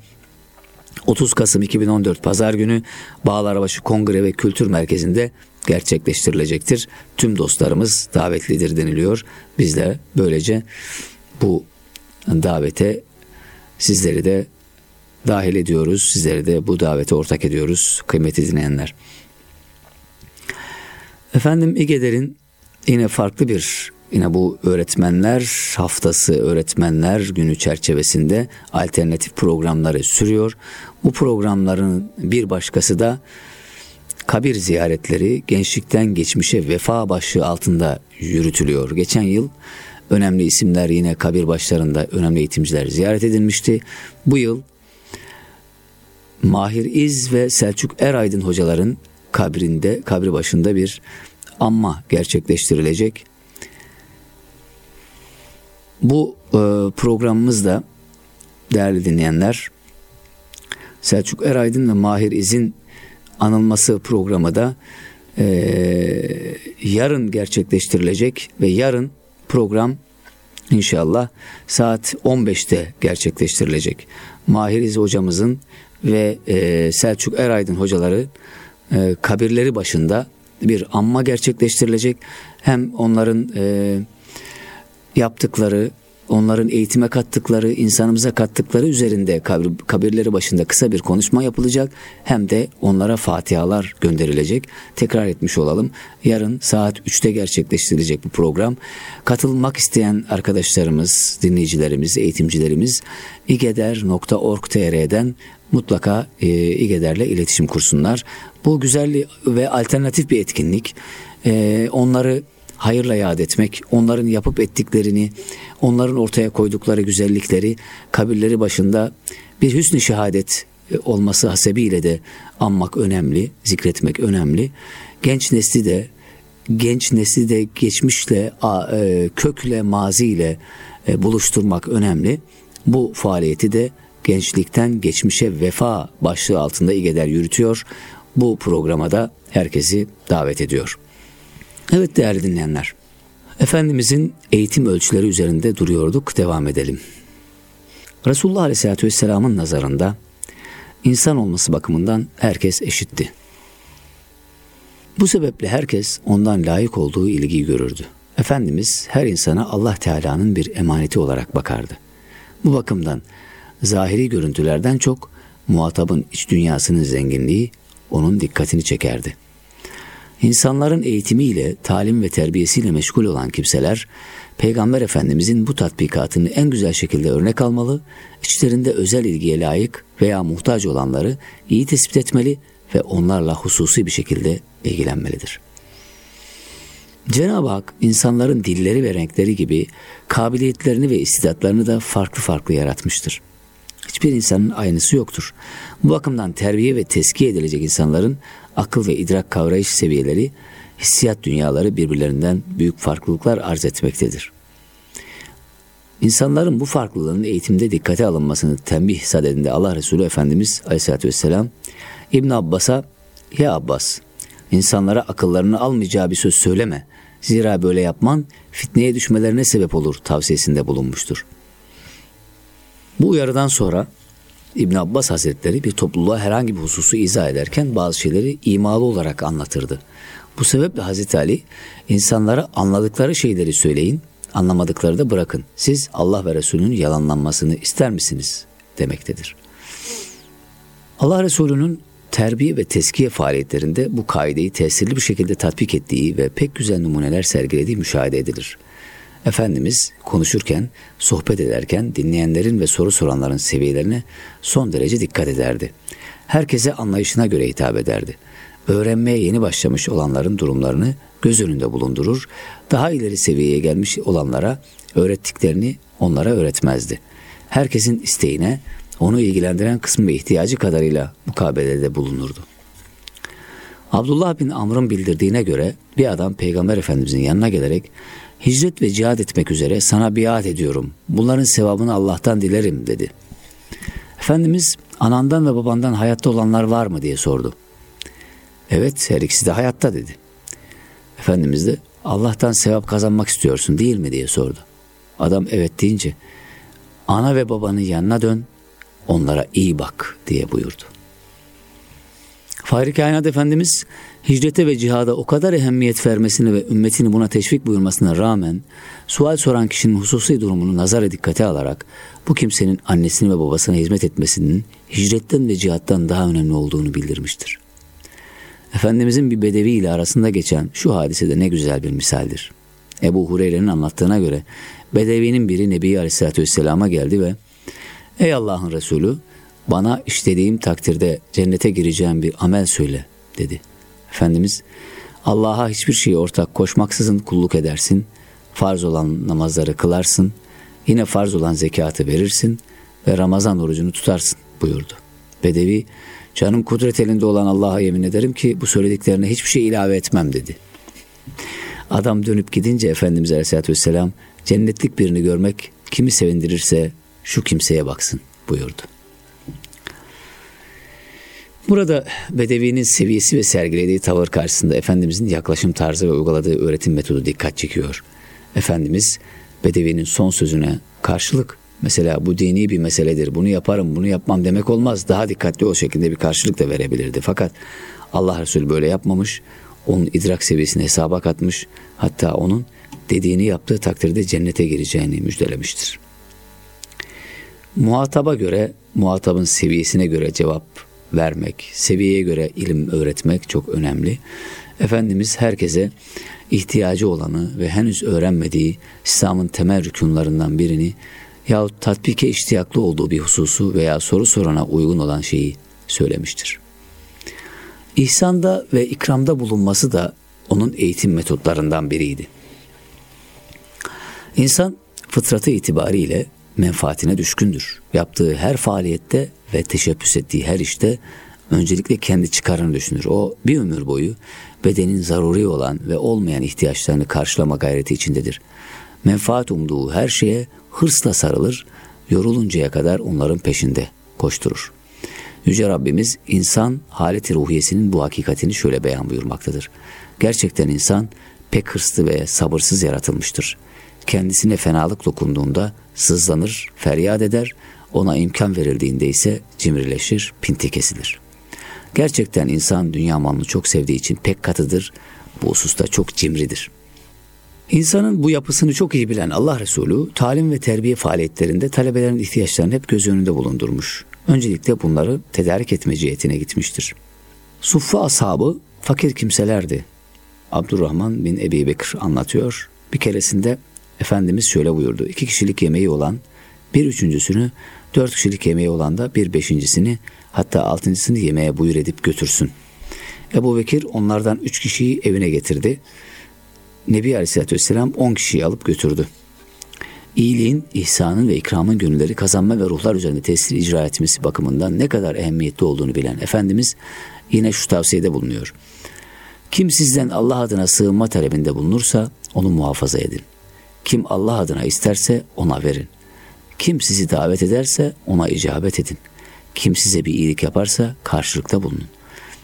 30 Kasım 2014 Pazar günü Bağlarbaşı Kongre ve Kültür Merkezi'nde gerçekleştirilecektir. Tüm dostlarımız davetlidir deniliyor. Biz de böylece bu davete sizleri de dahil ediyoruz. Sizleri de bu davete ortak ediyoruz kıymetli dinleyenler. Efendim İGEDER'in yine farklı bir yine bu öğretmenler haftası öğretmenler günü çerçevesinde alternatif programları sürüyor. Bu programların bir başkası da kabir ziyaretleri gençlikten geçmişe vefa başlığı altında yürütülüyor. Geçen yıl önemli isimler yine kabir başlarında önemli eğitimciler ziyaret edilmişti. Bu yıl Mahir İz ve Selçuk Eraydın hocaların kabrinde, kabri başında bir anma gerçekleştirilecek. Bu e, programımızda değerli dinleyenler Selçuk Eraydın ve Mahir İz'in anılması programı da e, yarın gerçekleştirilecek ve yarın program inşallah saat 15'te gerçekleştirilecek. Mahir İz hocamızın ve e, Selçuk Eraydın hocaları e, kabirleri başında bir anma gerçekleştirilecek. Hem onların e, yaptıkları, onların eğitime kattıkları, insanımıza kattıkları üzerinde kabir, kabirleri başında kısa bir konuşma yapılacak. Hem de onlara fatihalar gönderilecek. Tekrar etmiş olalım. Yarın saat 3'te gerçekleştirilecek bu program. Katılmak isteyen arkadaşlarımız, dinleyicilerimiz, eğitimcilerimiz igeder.org.tr'den mutlaka e, İGEDER'le iletişim kursunlar. Bu güzel ve alternatif bir etkinlik. E, onları hayırla yad etmek, onların yapıp ettiklerini, onların ortaya koydukları güzellikleri kabirleri başında bir hüsnü şehadet e, olması hasebiyle de anmak önemli, zikretmek önemli. Genç nesli de genç nesli de geçmişle, e, kökle, maziyle e, buluşturmak önemli. Bu faaliyeti de gençlikten geçmişe vefa başlığı altında İGEDER yürütüyor. Bu programa da herkesi davet ediyor. Evet değerli dinleyenler. Efendimizin eğitim ölçüleri üzerinde duruyorduk. Devam edelim. Resulullah Aleyhisselatü Vesselam'ın nazarında insan olması bakımından herkes eşitti. Bu sebeple herkes ondan layık olduğu ilgiyi görürdü. Efendimiz her insana Allah Teala'nın bir emaneti olarak bakardı. Bu bakımdan zahiri görüntülerden çok muhatabın iç dünyasının zenginliği onun dikkatini çekerdi. İnsanların eğitimiyle, talim ve terbiyesiyle meşgul olan kimseler, Peygamber Efendimizin bu tatbikatını en güzel şekilde örnek almalı, içlerinde özel ilgiye layık veya muhtaç olanları iyi tespit etmeli ve onlarla hususi bir şekilde ilgilenmelidir. Cenab-ı Hak insanların dilleri ve renkleri gibi kabiliyetlerini ve istidatlarını da farklı farklı yaratmıştır. Hiçbir insanın aynısı yoktur. Bu bakımdan terbiye ve teskiye edilecek insanların akıl ve idrak kavrayış seviyeleri, hissiyat dünyaları birbirlerinden büyük farklılıklar arz etmektedir. İnsanların bu farklılığın eğitimde dikkate alınmasını tembih sadedinde Allah Resulü Efendimiz Aleyhisselatü Vesselam İbn Abbas'a ya Abbas insanlara akıllarını almayacağı bir söz söyleme. Zira böyle yapman fitneye düşmelerine sebep olur tavsiyesinde bulunmuştur.'' Bu uyarıdan sonra İbn Abbas Hazretleri bir topluluğa herhangi bir hususu izah ederken bazı şeyleri imalı olarak anlatırdı. Bu sebeple Hazreti Ali insanlara anladıkları şeyleri söyleyin, anlamadıkları da bırakın. Siz Allah ve Resulünün yalanlanmasını ister misiniz demektedir. Allah Resulü'nün terbiye ve teskiye faaliyetlerinde bu kaideyi tesirli bir şekilde tatbik ettiği ve pek güzel numuneler sergilediği müşahede edilir. Efendimiz konuşurken, sohbet ederken dinleyenlerin ve soru soranların seviyelerine son derece dikkat ederdi. Herkese anlayışına göre hitap ederdi. Öğrenmeye yeni başlamış olanların durumlarını göz önünde bulundurur, daha ileri seviyeye gelmiş olanlara öğrettiklerini onlara öğretmezdi. Herkesin isteğine, onu ilgilendiren kısmı ve ihtiyacı kadarıyla mukabelede bulunurdu. Abdullah bin Amr'ın bildirdiğine göre bir adam Peygamber Efendimizin yanına gelerek hicret ve cihad etmek üzere sana biat ediyorum. Bunların sevabını Allah'tan dilerim dedi. Efendimiz anandan ve babandan hayatta olanlar var mı diye sordu. Evet her ikisi de hayatta dedi. Efendimiz de Allah'tan sevap kazanmak istiyorsun değil mi diye sordu. Adam evet deyince ana ve babanın yanına dön onlara iyi bak diye buyurdu. Fahri Kainat Efendimiz hicrete ve cihada o kadar ehemmiyet vermesini ve ümmetini buna teşvik buyurmasına rağmen sual soran kişinin hususi durumunu nazara dikkate alarak bu kimsenin annesine ve babasına hizmet etmesinin hicretten ve cihattan daha önemli olduğunu bildirmiştir. Efendimizin bir bedevi ile arasında geçen şu hadise de ne güzel bir misaldir. Ebu Hureyre'nin anlattığına göre bedevinin biri Nebi Aleyhisselatü Vesselam'a geldi ve Ey Allah'ın Resulü bana işlediğim takdirde cennete gireceğim bir amel söyle dedi. Efendimiz Allah'a hiçbir şeyi ortak koşmaksızın kulluk edersin, farz olan namazları kılarsın, yine farz olan zekatı verirsin ve Ramazan orucunu tutarsın buyurdu. Bedevi canım kudret elinde olan Allah'a yemin ederim ki bu söylediklerine hiçbir şey ilave etmem dedi. Adam dönüp gidince Efendimiz Aleyhisselatü Vesselam cennetlik birini görmek kimi sevindirirse şu kimseye baksın buyurdu. Burada Bedevi'nin seviyesi ve sergilediği tavır karşısında Efendimizin yaklaşım tarzı ve uyguladığı öğretim metodu dikkat çekiyor. Efendimiz Bedevi'nin son sözüne karşılık mesela bu dini bir meseledir bunu yaparım bunu yapmam demek olmaz daha dikkatli o şekilde bir karşılık da verebilirdi. Fakat Allah Resulü böyle yapmamış onun idrak seviyesini hesaba katmış hatta onun dediğini yaptığı takdirde cennete gireceğini müjdelemiştir. Muhataba göre, muhatabın seviyesine göre cevap vermek, seviyeye göre ilim öğretmek çok önemli. Efendimiz herkese ihtiyacı olanı ve henüz öğrenmediği İslam'ın temel rükunlarından birini yahut tatbike iştiyaklı olduğu bir hususu veya soru sorana uygun olan şeyi söylemiştir. İhsanda ve ikramda bulunması da onun eğitim metotlarından biriydi. İnsan fıtratı itibariyle menfaatine düşkündür. Yaptığı her faaliyette ve teşebbüs ettiği her işte öncelikle kendi çıkarını düşünür. O bir ömür boyu bedenin zaruri olan ve olmayan ihtiyaçlarını karşılama gayreti içindedir. Menfaat umduğu her şeye hırsla sarılır, yoruluncaya kadar onların peşinde koşturur. Yüce Rabbimiz insan haleti ruhiyesinin bu hakikatini şöyle beyan buyurmaktadır. Gerçekten insan pek hırslı ve sabırsız yaratılmıştır. Kendisine fenalık dokunduğunda sızlanır, feryat eder, ona imkan verildiğinde ise cimrileşir, pinti kesilir. Gerçekten insan dünya malını çok sevdiği için pek katıdır, bu hususta çok cimridir. İnsanın bu yapısını çok iyi bilen Allah Resulü talim ve terbiye faaliyetlerinde talebelerin ihtiyaçlarını hep göz önünde bulundurmuş. Öncelikle bunları tedarik etme cihetine gitmiştir. Suffa ashabı fakir kimselerdi. Abdurrahman bin Ebi Bekir anlatıyor. Bir keresinde Efendimiz şöyle buyurdu. İki kişilik yemeği olan bir üçüncüsünü, dört kişilik yemeği olan da bir beşincisini hatta altıncısını yemeğe buyur edip götürsün. Ebu Bekir onlardan üç kişiyi evine getirdi. Nebi Aleyhisselatü Vesselam on kişiyi alıp götürdü. İyiliğin, ihsanın ve ikramın gönülleri kazanma ve ruhlar üzerinde tesir icra etmesi bakımından ne kadar ehemmiyetli olduğunu bilen Efendimiz yine şu tavsiyede bulunuyor. Kim sizden Allah adına sığınma talebinde bulunursa onu muhafaza edin. Kim Allah adına isterse ona verin. Kim sizi davet ederse ona icabet edin. Kim size bir iyilik yaparsa karşılıkta bulunun.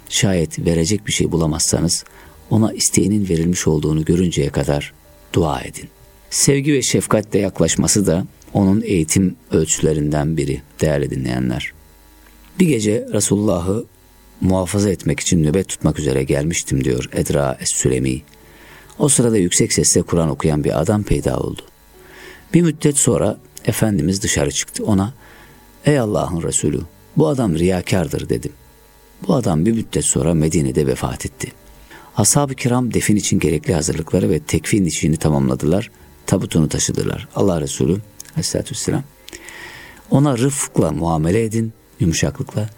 Şayet verecek bir şey bulamazsanız ona isteğinin verilmiş olduğunu görünceye kadar dua edin. Sevgi ve şefkatle yaklaşması da onun eğitim ölçülerinden biri değerli dinleyenler. Bir gece Resulullah'ı muhafaza etmek için nöbet tutmak üzere gelmiştim diyor Edra Es-Sülemi. O sırada yüksek sesle Kur'an okuyan bir adam peyda oldu. Bir müddet sonra Efendimiz dışarı çıktı. Ona ''Ey Allah'ın Resulü bu adam riyakardır.'' dedim. Bu adam bir müddet sonra Medine'de vefat etti. Ashab-ı kiram defin için gerekli hazırlıkları ve tekfin işini tamamladılar. Tabutunu taşıdılar. Allah Resulü aleyhissalatü vesselam ona rıfkla muamele edin, yumuşaklıkla.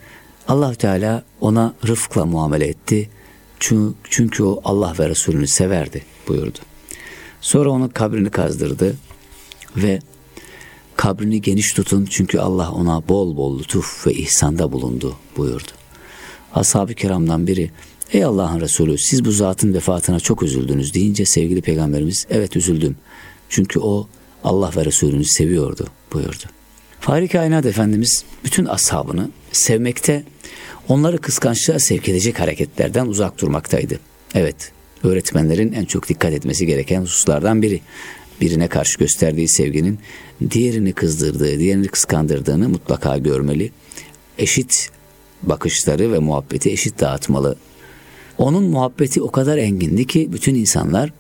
allah Teala ona rıfkla muamele etti. Çünkü, çünkü o Allah ve Resulünü severdi buyurdu. Sonra onun kabrini kazdırdı ve kabrini geniş tutun çünkü Allah ona bol bol lütuf ve ihsanda bulundu buyurdu. Ashab-ı kiramdan biri Ey Allah'ın Resulü siz bu zatın vefatına çok üzüldünüz deyince sevgili peygamberimiz evet üzüldüm. Çünkü o Allah ve Resulünü seviyordu buyurdu. Fahri Kainat Efendimiz bütün ashabını sevmekte, onları kıskançlığa sevk edecek hareketlerden uzak durmaktaydı. Evet, öğretmenlerin en çok dikkat etmesi gereken hususlardan biri. Birine karşı gösterdiği sevginin diğerini kızdırdığı, diğerini kıskandırdığını mutlaka görmeli. Eşit bakışları ve muhabbeti eşit dağıtmalı. Onun muhabbeti o kadar engindi ki bütün insanlar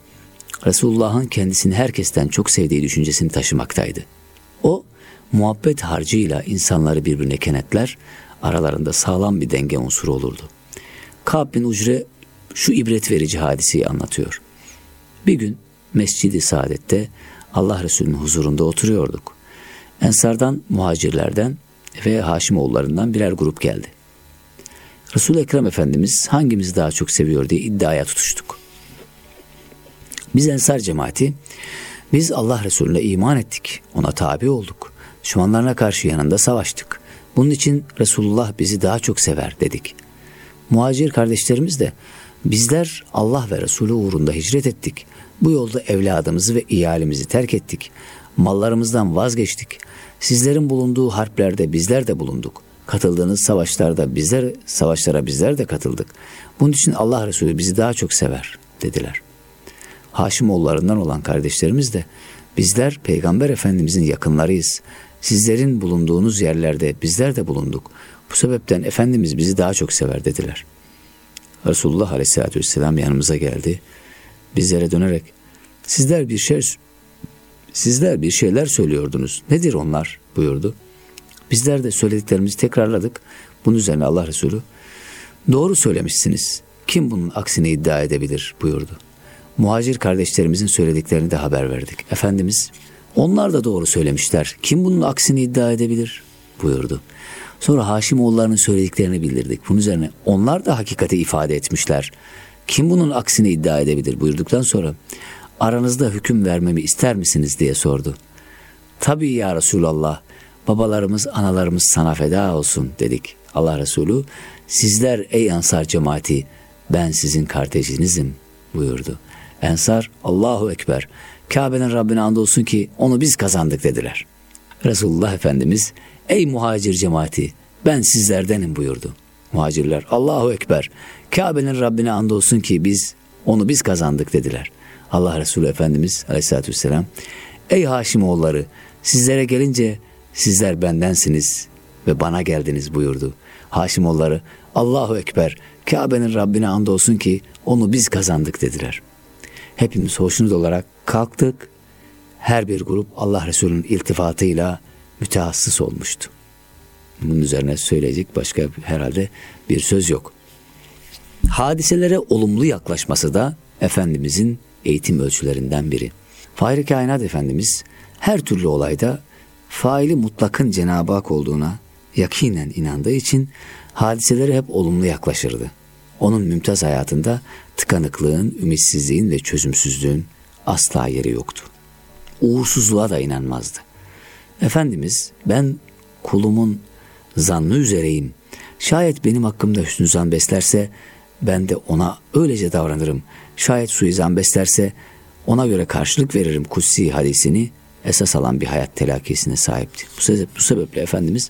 Resulullah'ın kendisini herkesten çok sevdiği düşüncesini taşımaktaydı. O muhabbet harcıyla insanları birbirine kenetler, aralarında sağlam bir denge unsuru olurdu. Ka'b bin Ucre şu ibret verici hadiseyi anlatıyor. Bir gün Mescid-i Saadet'te Allah Resulü'nün huzurunda oturuyorduk. Ensardan, muhacirlerden ve Haşimoğullarından birer grup geldi. Resul-i Ekrem Efendimiz hangimizi daha çok seviyor diye iddiaya tutuştuk. Biz Ensar cemaati, biz Allah Resulüne iman ettik, ona tabi olduk. Düşmanlarına karşı yanında savaştık. Bunun için Resulullah bizi daha çok sever dedik. Muhacir kardeşlerimiz de bizler Allah ve Resulü uğrunda hicret ettik. Bu yolda evladımızı ve iyalimizi terk ettik. Mallarımızdan vazgeçtik. Sizlerin bulunduğu harplerde bizler de bulunduk. Katıldığınız savaşlarda bizler savaşlara bizler de katıldık. Bunun için Allah Resulü bizi daha çok sever dediler. Haşimoğullarından olan kardeşlerimiz de bizler Peygamber Efendimizin yakınlarıyız. Sizlerin bulunduğunuz yerlerde bizler de bulunduk. Bu sebepten Efendimiz bizi daha çok sever dediler. Resulullah Aleyhisselatü Vesselam yanımıza geldi. Bizlere dönerek sizler bir şey sizler bir şeyler söylüyordunuz. Nedir onlar? buyurdu. Bizler de söylediklerimizi tekrarladık. Bunun üzerine Allah Resulü doğru söylemişsiniz. Kim bunun aksini iddia edebilir buyurdu. Muhacir kardeşlerimizin söylediklerini de haber verdik. Efendimiz onlar da doğru söylemişler. Kim bunun aksini iddia edebilir? buyurdu. Sonra Haşimoğullarının söylediklerini bildirdik. Bunun üzerine onlar da hakikati ifade etmişler. Kim bunun aksini iddia edebilir buyurduktan sonra aranızda hüküm vermemi ister misiniz diye sordu. Tabii ya Resulallah babalarımız analarımız sana feda olsun dedik. Allah Resulü sizler ey ansar cemaati ben sizin kardeşinizim buyurdu. Ensar Allahu Ekber Kabe'nin Rabbine andolsun ki onu biz kazandık dediler. Resulullah Efendimiz ey muhacir cemaati ben sizlerdenim buyurdu. Muhacirler Allahu Ekber Kabe'nin Rabbine andolsun ki biz onu biz kazandık dediler. Allah Resulü Efendimiz aleyhissalatü vesselam ey Haşimoğulları sizlere gelince sizler bendensiniz ve bana geldiniz buyurdu. Haşimoğulları Allahu Ekber Kabe'nin Rabbine andolsun ki onu biz kazandık dediler. Hepimiz hoşnut olarak kalktık. Her bir grup Allah Resulü'nün iltifatıyla mütehassıs olmuştu. Bunun üzerine söyleyecek başka herhalde bir söz yok. Hadiselere olumlu yaklaşması da Efendimizin eğitim ölçülerinden biri. Fahri Kainat Efendimiz her türlü olayda faili mutlakın Cenab-ı Hak olduğuna yakinen inandığı için hadiselere hep olumlu yaklaşırdı. Onun mümtaz hayatında tıkanıklığın, ümitsizliğin ve çözümsüzlüğün asla yeri yoktu. Uğursuzluğa da inanmazdı. Efendimiz ben kulumun zannı üzereyim. Şayet benim hakkımda hüsnü zan beslerse ben de ona öylece davranırım. Şayet suizan beslerse ona göre karşılık veririm kutsi hadisini esas alan bir hayat telakkisine sahipti. Bu, sebep, bu sebeple Efendimiz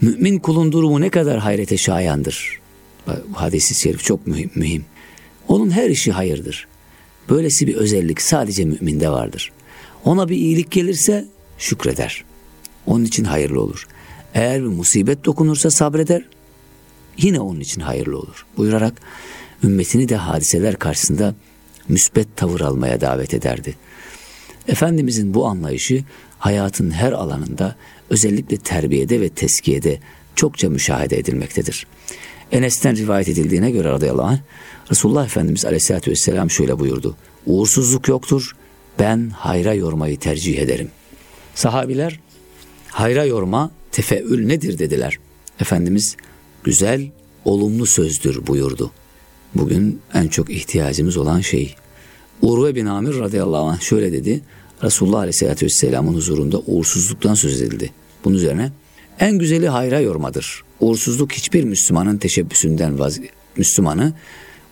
mümin kulun durumu ne kadar hayrete şayandır. Bu hadisi şerif çok mühim, mühim. Onun her işi hayırdır. Böylesi bir özellik sadece müminde vardır. Ona bir iyilik gelirse şükreder. Onun için hayırlı olur. Eğer bir musibet dokunursa sabreder. Yine onun için hayırlı olur. Buyurarak ümmetini de hadiseler karşısında müsbet tavır almaya davet ederdi. Efendimizin bu anlayışı hayatın her alanında özellikle terbiyede ve teskiyede çokça müşahede edilmektedir. Enes'ten rivayet edildiğine göre radıyallahu anh, Resulullah Efendimiz aleyhissalatü vesselam şöyle buyurdu. Uğursuzluk yoktur, ben hayra yormayı tercih ederim. Sahabiler, hayra yorma tefeül nedir dediler. Efendimiz, güzel, olumlu sözdür buyurdu. Bugün en çok ihtiyacımız olan şey. Urve bin Amir radıyallahu anh şöyle dedi. Resulullah aleyhissalatü vesselamın huzurunda uğursuzluktan söz edildi. Bunun üzerine en güzeli hayra yormadır. Uğursuzluk hiçbir Müslümanın teşebbüsünden vaz Müslümanı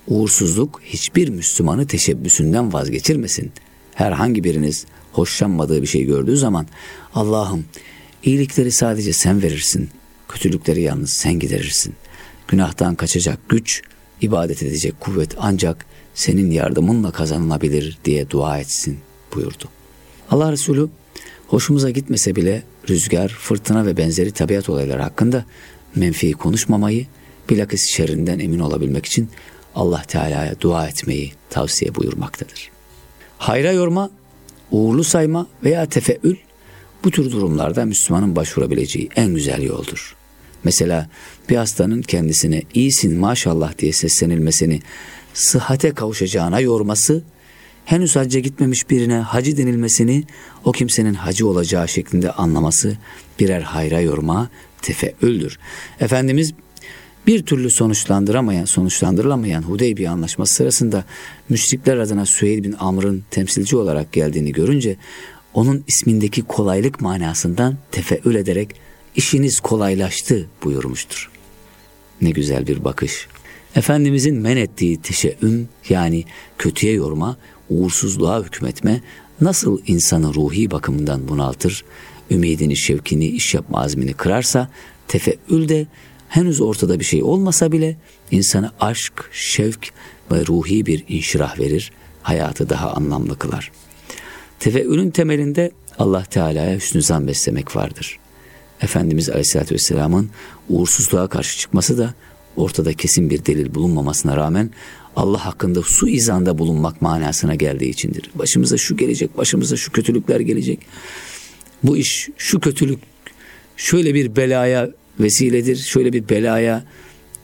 uğursuzluk hiçbir Müslümanı teşebbüsünden vazgeçirmesin. Herhangi biriniz hoşlanmadığı bir şey gördüğü zaman Allah'ım iyilikleri sadece sen verirsin, kötülükleri yalnız sen giderirsin. Günahtan kaçacak güç, ibadet edecek kuvvet ancak senin yardımınla kazanılabilir diye dua etsin buyurdu. Allah Resulü hoşumuza gitmese bile rüzgar, fırtına ve benzeri tabiat olayları hakkında menfi konuşmamayı, bilakis şerrinden emin olabilmek için Allah Teala'ya dua etmeyi tavsiye buyurmaktadır. Hayra yorma, uğurlu sayma veya tefeül bu tür durumlarda Müslümanın başvurabileceği en güzel yoldur. Mesela bir hastanın kendisine iyisin maşallah diye seslenilmesini sıhhate kavuşacağına yorması, henüz hacca gitmemiş birine hacı denilmesini o kimsenin hacı olacağı şeklinde anlaması birer hayra yorma tefeüldür. Efendimiz bir türlü sonuçlandıramayan, sonuçlandırılamayan Hudeybiye anlaşması sırasında müşrikler adına Süheyl bin Amr'ın temsilci olarak geldiğini görünce onun ismindeki kolaylık manasından tefeül ederek işiniz kolaylaştı buyurmuştur. Ne güzel bir bakış. Efendimizin men ettiği teşeüm yani kötüye yorma, uğursuzluğa hükmetme nasıl insanı ruhi bakımından bunaltır, ümidini, şevkini, iş yapma azmini kırarsa tefeül de henüz ortada bir şey olmasa bile insana aşk, şevk ve ruhi bir inşirah verir, hayatı daha anlamlı kılar. Tefeülün temelinde Allah Teala'ya hüsnü zan beslemek vardır. Efendimiz Aleyhisselatü Vesselam'ın uğursuzluğa karşı çıkması da ortada kesin bir delil bulunmamasına rağmen Allah hakkında su izanda bulunmak manasına geldiği içindir. Başımıza şu gelecek, başımıza şu kötülükler gelecek. Bu iş, şu kötülük şöyle bir belaya vesiledir, şöyle bir belaya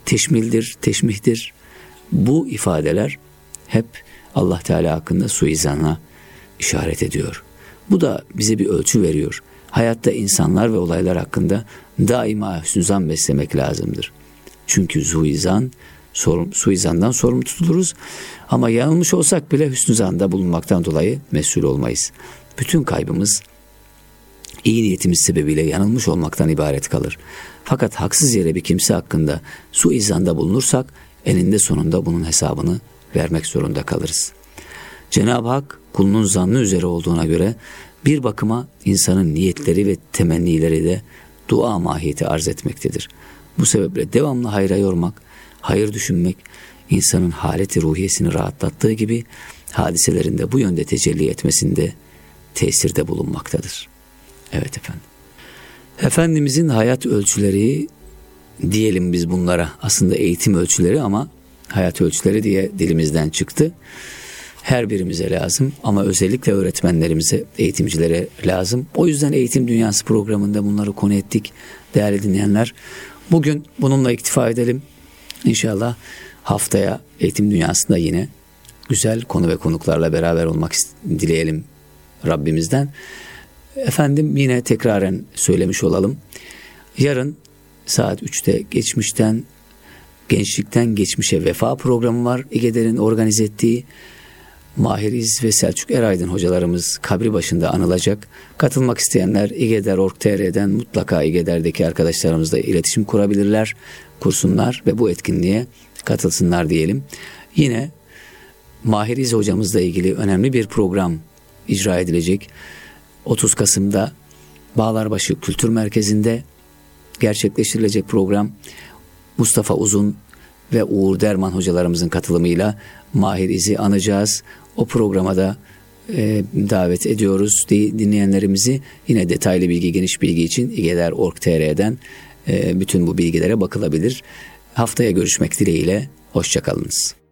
teşmildir, teşmihtir. Bu ifadeler hep Allah Teala hakkında suizana işaret ediyor. Bu da bize bir ölçü veriyor. Hayatta insanlar ve olaylar hakkında daima hüsnüzan beslemek lazımdır. Çünkü suizan, sorum, suizandan sorumlu tutuluruz. Ama yanılmış olsak bile hüsnüzanda bulunmaktan dolayı mesul olmayız. Bütün kaybımız iyi niyetimiz sebebiyle yanılmış olmaktan ibaret kalır. Fakat haksız yere bir kimse hakkında suizanda bulunursak eninde sonunda bunun hesabını vermek zorunda kalırız. Cenab-ı Hak kulunun zannı üzere olduğuna göre bir bakıma insanın niyetleri ve temennileri de dua mahiyeti arz etmektedir. Bu sebeple devamlı hayra yormak, hayır düşünmek, insanın haleti ruhiyesini rahatlattığı gibi hadiselerinde bu yönde tecelli etmesinde tesirde bulunmaktadır. Evet efendim. Efendimizin hayat ölçüleri diyelim biz bunlara aslında eğitim ölçüleri ama hayat ölçüleri diye dilimizden çıktı. Her birimize lazım ama özellikle öğretmenlerimize, eğitimcilere lazım. O yüzden Eğitim Dünyası programında bunları konu ettik değerli dinleyenler. Bugün bununla iktifa edelim. İnşallah haftaya Eğitim Dünyası'nda yine güzel konu ve konuklarla beraber olmak dileyelim Rabbimizden. Efendim yine tekraren söylemiş olalım. Yarın saat 3'te geçmişten gençlikten geçmişe vefa programı var. İGEDER'in organize ettiği Mahir İz ve Selçuk Eraydın hocalarımız kabri başında anılacak. Katılmak isteyenler igeder.org.tr'den mutlaka İGEDER'deki arkadaşlarımızla iletişim kurabilirler, kursunlar ve bu etkinliğe katılsınlar diyelim. Yine Mahir İz hocamızla ilgili önemli bir program icra edilecek. 30 Kasım'da Bağlarbaşı Kültür Merkezi'nde gerçekleştirilecek program Mustafa Uzun ve Uğur Derman hocalarımızın katılımıyla Mahir İz'i anacağız. O programa da e, davet ediyoruz dinleyenlerimizi. Yine detaylı bilgi, geniş bilgi için igeler.org.tr'den e, bütün bu bilgilere bakılabilir. Haftaya görüşmek dileğiyle. Hoşçakalınız.